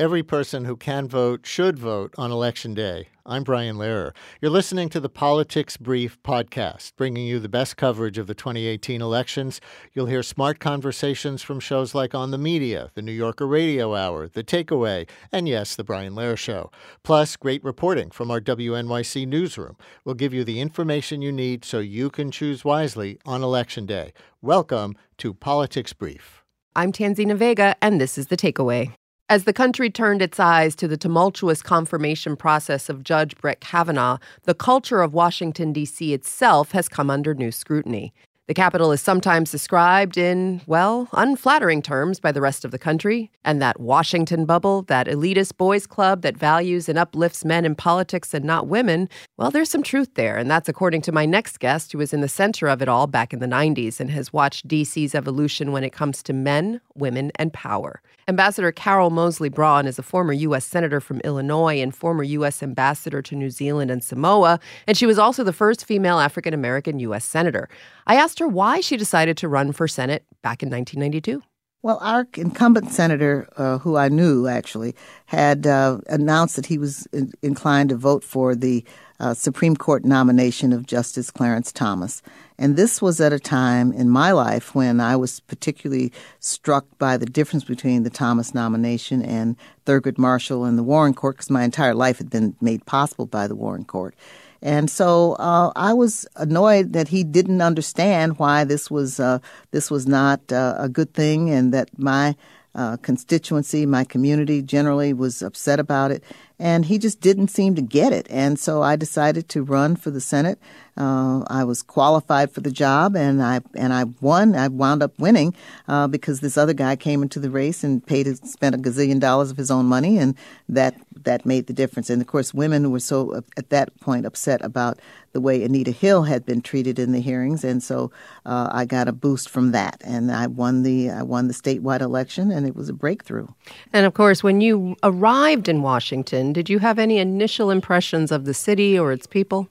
Every person who can vote should vote on Election Day. I'm Brian Lehrer. You're listening to the Politics Brief podcast, bringing you the best coverage of the 2018 elections. You'll hear smart conversations from shows like On the Media, the New Yorker Radio Hour, The Takeaway, and yes, The Brian Lehrer Show. Plus, great reporting from our WNYC newsroom. We'll give you the information you need so you can choose wisely on Election Day. Welcome to Politics Brief. I'm Tanzina Vega, and this is The Takeaway. As the country turned its eyes to the tumultuous confirmation process of Judge Brett Kavanaugh, the culture of Washington, D.C. itself has come under new scrutiny. The capital is sometimes described in, well, unflattering terms by the rest of the country. And that Washington bubble, that elitist boys club that values and uplifts men in politics and not women, well, there's some truth there. And that's according to my next guest, who was in the center of it all back in the 90s and has watched DC's evolution when it comes to men, women, and power. Ambassador Carol Moseley Braun is a former U.S. Senator from Illinois and former U.S. Ambassador to New Zealand and Samoa, and she was also the first female African American U.S. Senator. I asked her why she decided to run for Senate back in 1992. Well, our incumbent senator, uh, who I knew actually, had uh, announced that he was in- inclined to vote for the uh, Supreme Court nomination of Justice Clarence Thomas. And this was at a time in my life when I was particularly struck by the difference between the Thomas nomination and Thurgood Marshall and the Warren Court, because my entire life had been made possible by the Warren Court. And so uh, I was annoyed that he didn't understand why this was uh, this was not uh, a good thing, and that my uh, constituency, my community generally was upset about it and he just didn't seem to get it. And so I decided to run for the Senate. Uh, I was qualified for the job, and I and I won. I wound up winning uh, because this other guy came into the race and paid spent a gazillion dollars of his own money, and that that made the difference. And of course, women were so at that point upset about the way Anita Hill had been treated in the hearings, and so uh, I got a boost from that, and I won the I won the statewide election, and it was a breakthrough. And of course, when you arrived in Washington did you have any initial impressions of the city or its people?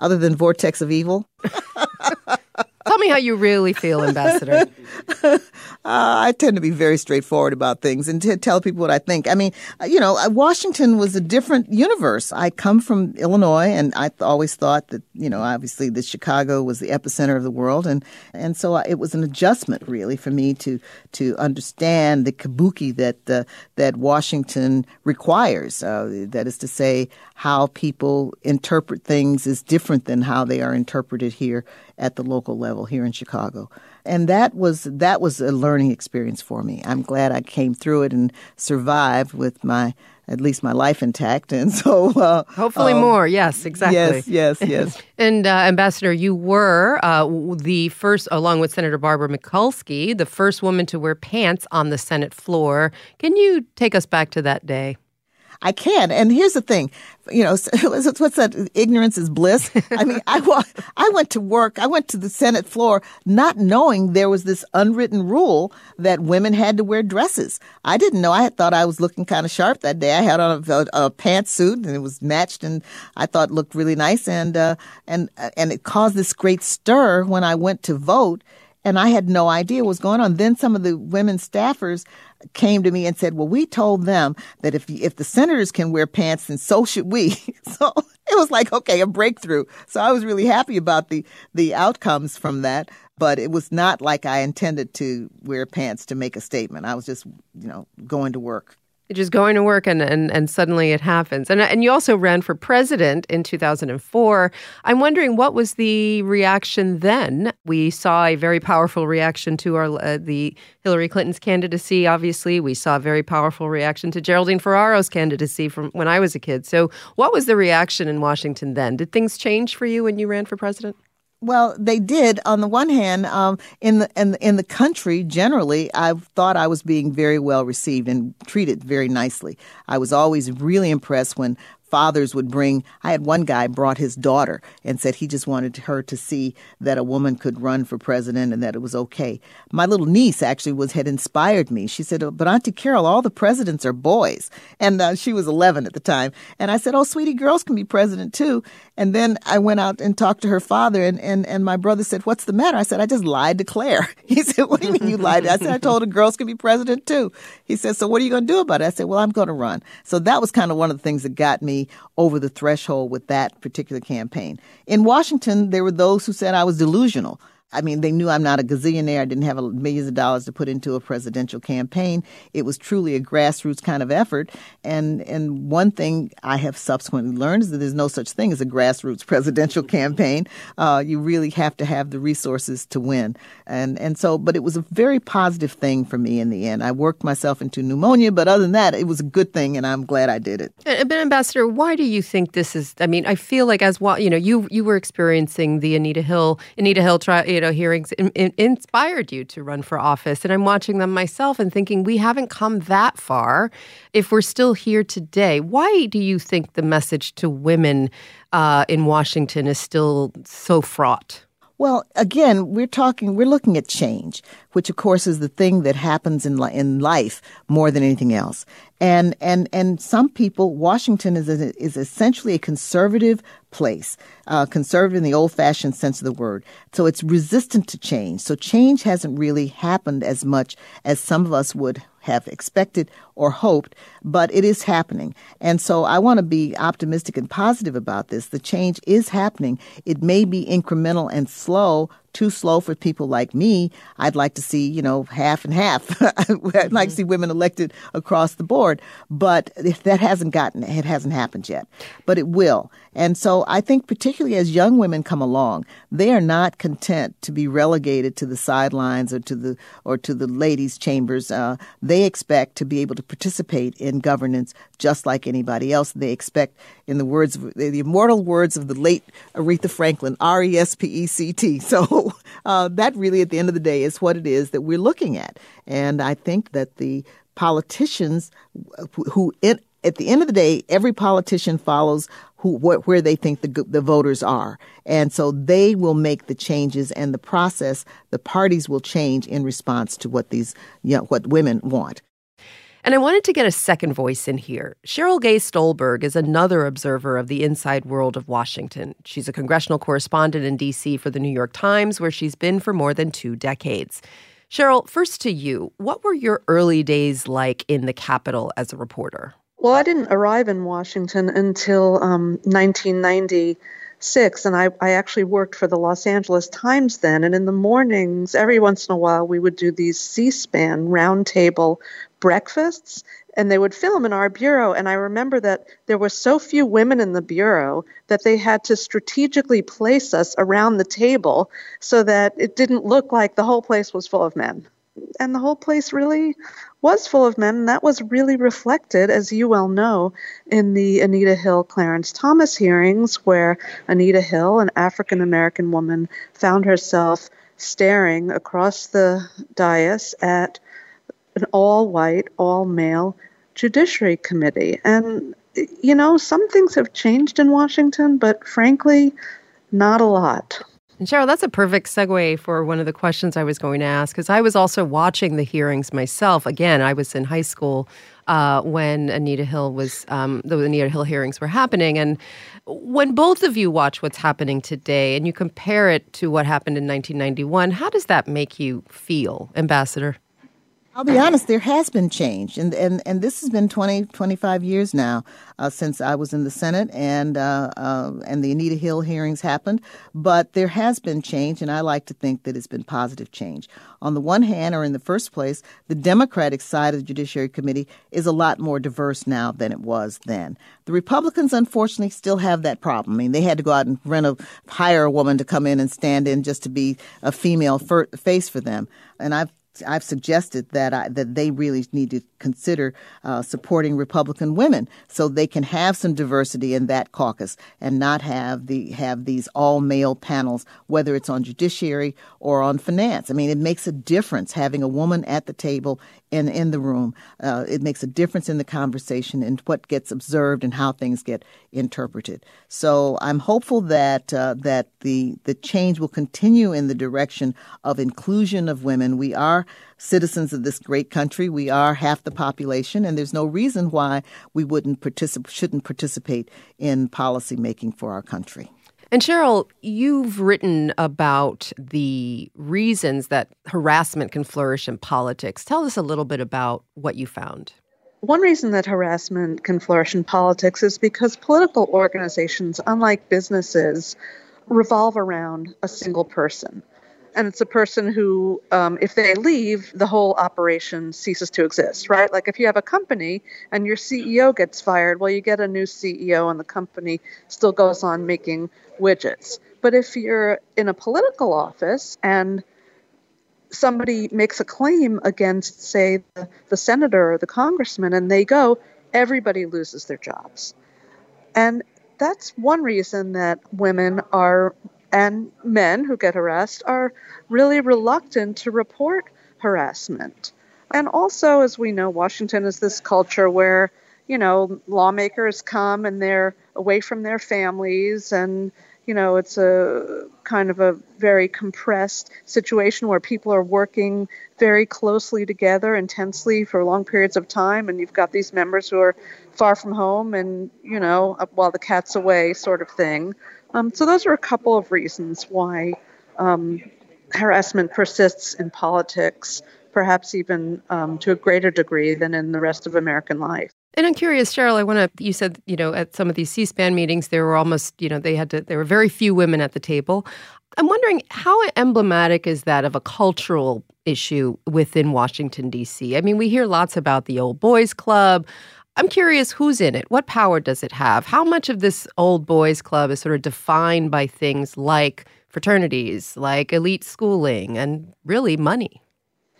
Other than Vortex of Evil? Tell me how you really feel, Ambassador. uh, I tend to be very straightforward about things and to tell people what I think. I mean, uh, you know, uh, Washington was a different universe. I come from Illinois, and I always thought that, you know, obviously that Chicago was the epicenter of the world, and and so it was an adjustment really for me to to understand the kabuki that uh, that Washington requires. Uh, that is to say, how people interpret things is different than how they are interpreted here at the local level here in Chicago. And that was that was a learning experience for me. I'm glad I came through it and survived with my at least my life intact. And so, uh, hopefully, um, more. Yes, exactly. Yes, yes, yes. and uh, Ambassador, you were uh, the first, along with Senator Barbara Mikulski, the first woman to wear pants on the Senate floor. Can you take us back to that day? I can. And here's the thing, you know, what's that? Ignorance is bliss. I mean, I, I went to work, I went to the Senate floor not knowing there was this unwritten rule that women had to wear dresses. I didn't know. I thought I was looking kind of sharp that day. I had on a, a, a pantsuit and it was matched and I thought looked really nice. And, uh, and, and it caused this great stir when I went to vote and I had no idea what was going on. Then some of the women staffers came to me and said, "Well, we told them that if if the senators can wear pants, then so should we." so it was like, okay, a breakthrough. So I was really happy about the the outcomes from that. But it was not like I intended to wear pants to make a statement. I was just, you know, going to work just going to work and, and, and suddenly it happens. And, and you also ran for president in 2004. I'm wondering what was the reaction then? We saw a very powerful reaction to our uh, the Hillary Clinton's candidacy. Obviously, we saw a very powerful reaction to Geraldine Ferraro's candidacy from when I was a kid. So, what was the reaction in Washington then? Did things change for you when you ran for president? Well, they did. On the one hand, um, in the in, in the country generally, I thought I was being very well received and treated very nicely. I was always really impressed when fathers would bring. I had one guy brought his daughter and said he just wanted her to see that a woman could run for president and that it was okay. My little niece actually was had inspired me. She said, "But Auntie Carol, all the presidents are boys," and uh, she was 11 at the time. And I said, "Oh, sweetie, girls can be president too." And then I went out and talked to her father, and and and my brother said, "What's the matter?" I said, "I just lied to Claire." He said, "What do you mean you lied?" I said, "I told her girls can be president too." He said, "So what are you going to do about it?" I said, "Well, I'm going to run." So that was kind of one of the things that got me over the threshold with that particular campaign. In Washington, there were those who said I was delusional. I mean, they knew I'm not a gazillionaire. I didn't have millions of dollars to put into a presidential campaign. It was truly a grassroots kind of effort. And and one thing I have subsequently learned is that there's no such thing as a grassroots presidential campaign. Uh, you really have to have the resources to win. And and so, but it was a very positive thing for me in the end. I worked myself into pneumonia, but other than that, it was a good thing, and I'm glad I did it. But Ambassador, why do you think this is? I mean, I feel like as well, you know, you you were experiencing the Anita Hill Anita Hill trial hearings in, in, inspired you to run for office. And i'm watching them myself and thinking we haven't come that far if we're still here today. Why do you think the message to women uh, in washington is still so fraught? Well, again, we're talking, we're looking at change, which of course is the thing that happens in in life more than anything else. And and and some people, Washington is a, is essentially a conservative place, uh, conservative in the old-fashioned sense of the word. So it's resistant to change. So change hasn't really happened as much as some of us would have expected or hoped, but it is happening. And so I want to be optimistic and positive about this. The change is happening. It may be incremental and slow, too slow for people like me. I'd like to see, you know, half and half. I'd mm-hmm. like to see women elected across the board, but if that hasn't gotten, it hasn't happened yet, but it will. And so I think particularly as young women come along, they are not content to be relegated to the sidelines or to the, or to the ladies' chambers. Uh, they expect to be able to participate in governance just like anybody else. They expect, in the words, of, the immortal words of the late Aretha Franklin, R-E-S-P-E-C-T. So uh, that really, at the end of the day, is what it is that we're looking at. And I think that the politicians who, in, at the end of the day, every politician follows who, wh- where they think the, the voters are. And so they will make the changes and the process, the parties will change in response to what these, you know, what women want. And I wanted to get a second voice in here. Cheryl Gay Stolberg is another observer of the inside world of Washington. She's a congressional correspondent in D.C. for the New York Times, where she's been for more than two decades. Cheryl, first to you, what were your early days like in the Capitol as a reporter? Well, I didn't arrive in Washington until um, 1990 six, and I, I actually worked for the Los Angeles Times then. And in the mornings, every once in a while, we would do these C SPAN roundtable breakfasts, and they would film in our bureau. And I remember that there were so few women in the bureau that they had to strategically place us around the table so that it didn't look like the whole place was full of men. And the whole place really was full of men, and that was really reflected, as you well know, in the Anita Hill Clarence Thomas hearings, where Anita Hill, an African American woman, found herself staring across the dais at an all white, all male judiciary committee. And, you know, some things have changed in Washington, but frankly, not a lot. And Cheryl, that's a perfect segue for one of the questions I was going to ask, because I was also watching the hearings myself. Again, I was in high school uh, when Anita Hill was um, the Anita Hill hearings were happening, and when both of you watch what's happening today and you compare it to what happened in 1991, how does that make you feel, Ambassador? I'll be honest, there has been change. And, and, and this has been 20, 25 years now uh, since I was in the Senate and, uh, uh, and the Anita Hill hearings happened. But there has been change, and I like to think that it's been positive change. On the one hand, or in the first place, the Democratic side of the Judiciary Committee is a lot more diverse now than it was then. The Republicans, unfortunately, still have that problem. I mean, they had to go out and rent a, hire a woman to come in and stand in just to be a female face for them. And I've I've suggested that I, that they really need to consider uh, supporting Republican women so they can have some diversity in that caucus and not have the have these all male panels, whether it's on judiciary or on finance. I mean, it makes a difference having a woman at the table in, in the room. Uh, it makes a difference in the conversation and what gets observed and how things get interpreted. So I'm hopeful that uh, that the the change will continue in the direction of inclusion of women. We are citizens of this great country. We are half the population, and there's no reason why we wouldn't participate shouldn't participate in policy making for our country. And Cheryl, you've written about the reasons that harassment can flourish in politics. Tell us a little bit about what you found. One reason that harassment can flourish in politics is because political organizations, unlike businesses, revolve around a single person and it's a person who, um, if they leave, the whole operation ceases to exist, right? Like if you have a company and your CEO gets fired, well, you get a new CEO and the company still goes on making widgets. But if you're in a political office and somebody makes a claim against, say, the, the senator or the congressman and they go, everybody loses their jobs. And that's one reason that women are and men who get harassed are really reluctant to report harassment. And also, as we know, Washington is this culture where, you know, lawmakers come and they're away from their families and you know, it's a kind of a very compressed situation where people are working very closely together intensely for long periods of time. And you've got these members who are far from home and, you know, while the cat's away, sort of thing. Um, so those are a couple of reasons why um, harassment persists in politics, perhaps even um, to a greater degree than in the rest of American life. And I'm curious, Cheryl. I want to. You said, you know, at some of these C-SPAN meetings, there were almost, you know, they had to. There were very few women at the table. I'm wondering how emblematic is that of a cultural issue within Washington D.C. I mean, we hear lots about the old boys club. I'm curious who's in it. What power does it have? How much of this old boys club is sort of defined by things like fraternities, like elite schooling, and really money?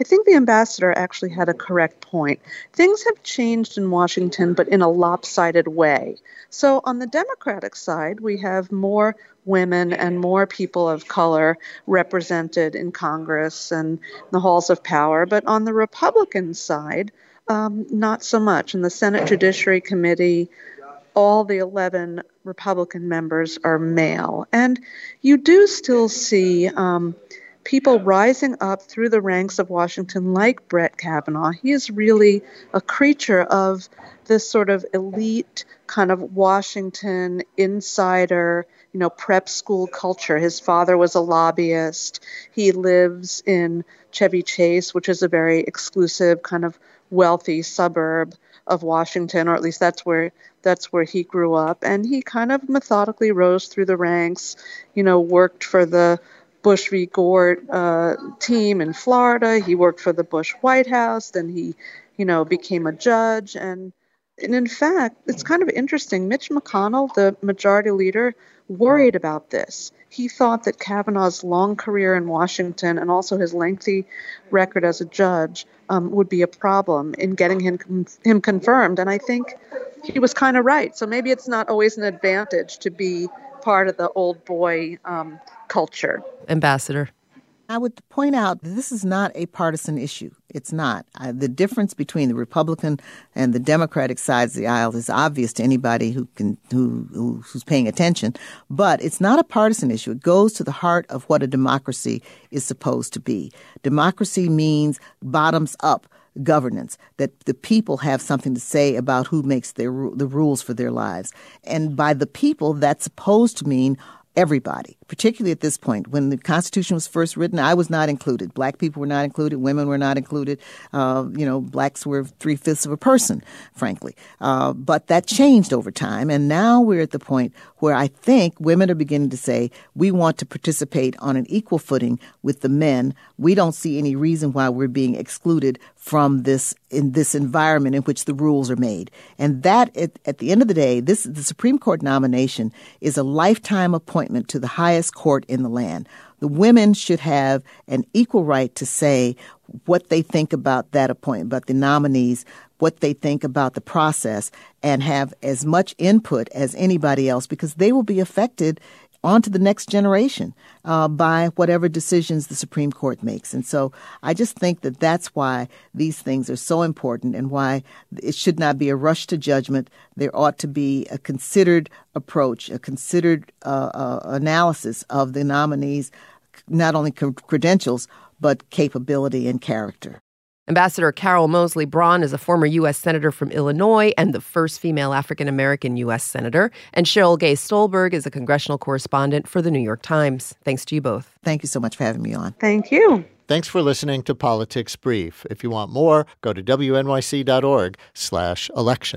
I think the ambassador actually had a correct point. Things have changed in Washington, but in a lopsided way. So, on the Democratic side, we have more women and more people of color represented in Congress and the halls of power. But on the Republican side, um, not so much. In the Senate Judiciary Committee, all the 11 Republican members are male. And you do still see um, people rising up through the ranks of Washington, like Brett Kavanaugh. He is really a creature of this sort of elite kind of Washington insider, you know, prep school culture. His father was a lobbyist. He lives in Chevy Chase, which is a very exclusive kind of wealthy suburb of Washington, or at least that's where that's where he grew up. And he kind of methodically rose through the ranks. You know, worked for the Bush v. Gore uh, team in Florida. He worked for the Bush White House. Then he, you know, became a judge. And and in fact, it's kind of interesting. Mitch McConnell, the majority leader, worried about this. He thought that Kavanaugh's long career in Washington and also his lengthy record as a judge um, would be a problem in getting him him confirmed. And I think he was kind of right. So maybe it's not always an advantage to be part of the old boy um, culture. Ambassador. I would point out this is not a partisan issue. It's not. Uh, the difference between the Republican and the Democratic sides of the aisle is obvious to anybody who can who, who who's paying attention. But it's not a partisan issue. It goes to the heart of what a democracy is supposed to be. Democracy means bottoms up governance, that the people have something to say about who makes their, the rules for their lives. And by the people, that's supposed to mean everybody, particularly at this point. When the Constitution was first written, I was not included. Black people were not included. Women were not included. Uh, you know, blacks were three fifths of a person, frankly. Uh, but that changed over time. And now we're at the point where I think women are beginning to say, we want to participate on an equal footing with the men. We don't see any reason why we're being excluded from this in this environment in which the rules are made. And that at, at, the end of the day, this the Supreme Court nomination is a lifetime appointment to the highest court in the land. The women should have an equal right to say what they think about that appointment, about the nominees, what they think about the process, and have as much input as anybody else because they will be affected on to the next generation uh, by whatever decisions the Supreme Court makes. And so I just think that that's why these things are so important and why it should not be a rush to judgment. There ought to be a considered approach, a considered uh, uh, analysis of the nominees' not only credentials, but capability and character. Ambassador Carol Moseley Braun is a former U.S. Senator from Illinois and the first female African American U.S. Senator. And Cheryl Gay Stolberg is a congressional correspondent for the New York Times. Thanks to you both. Thank you so much for having me on. Thank you. Thanks for listening to Politics Brief. If you want more, go to wnyc.org slash election.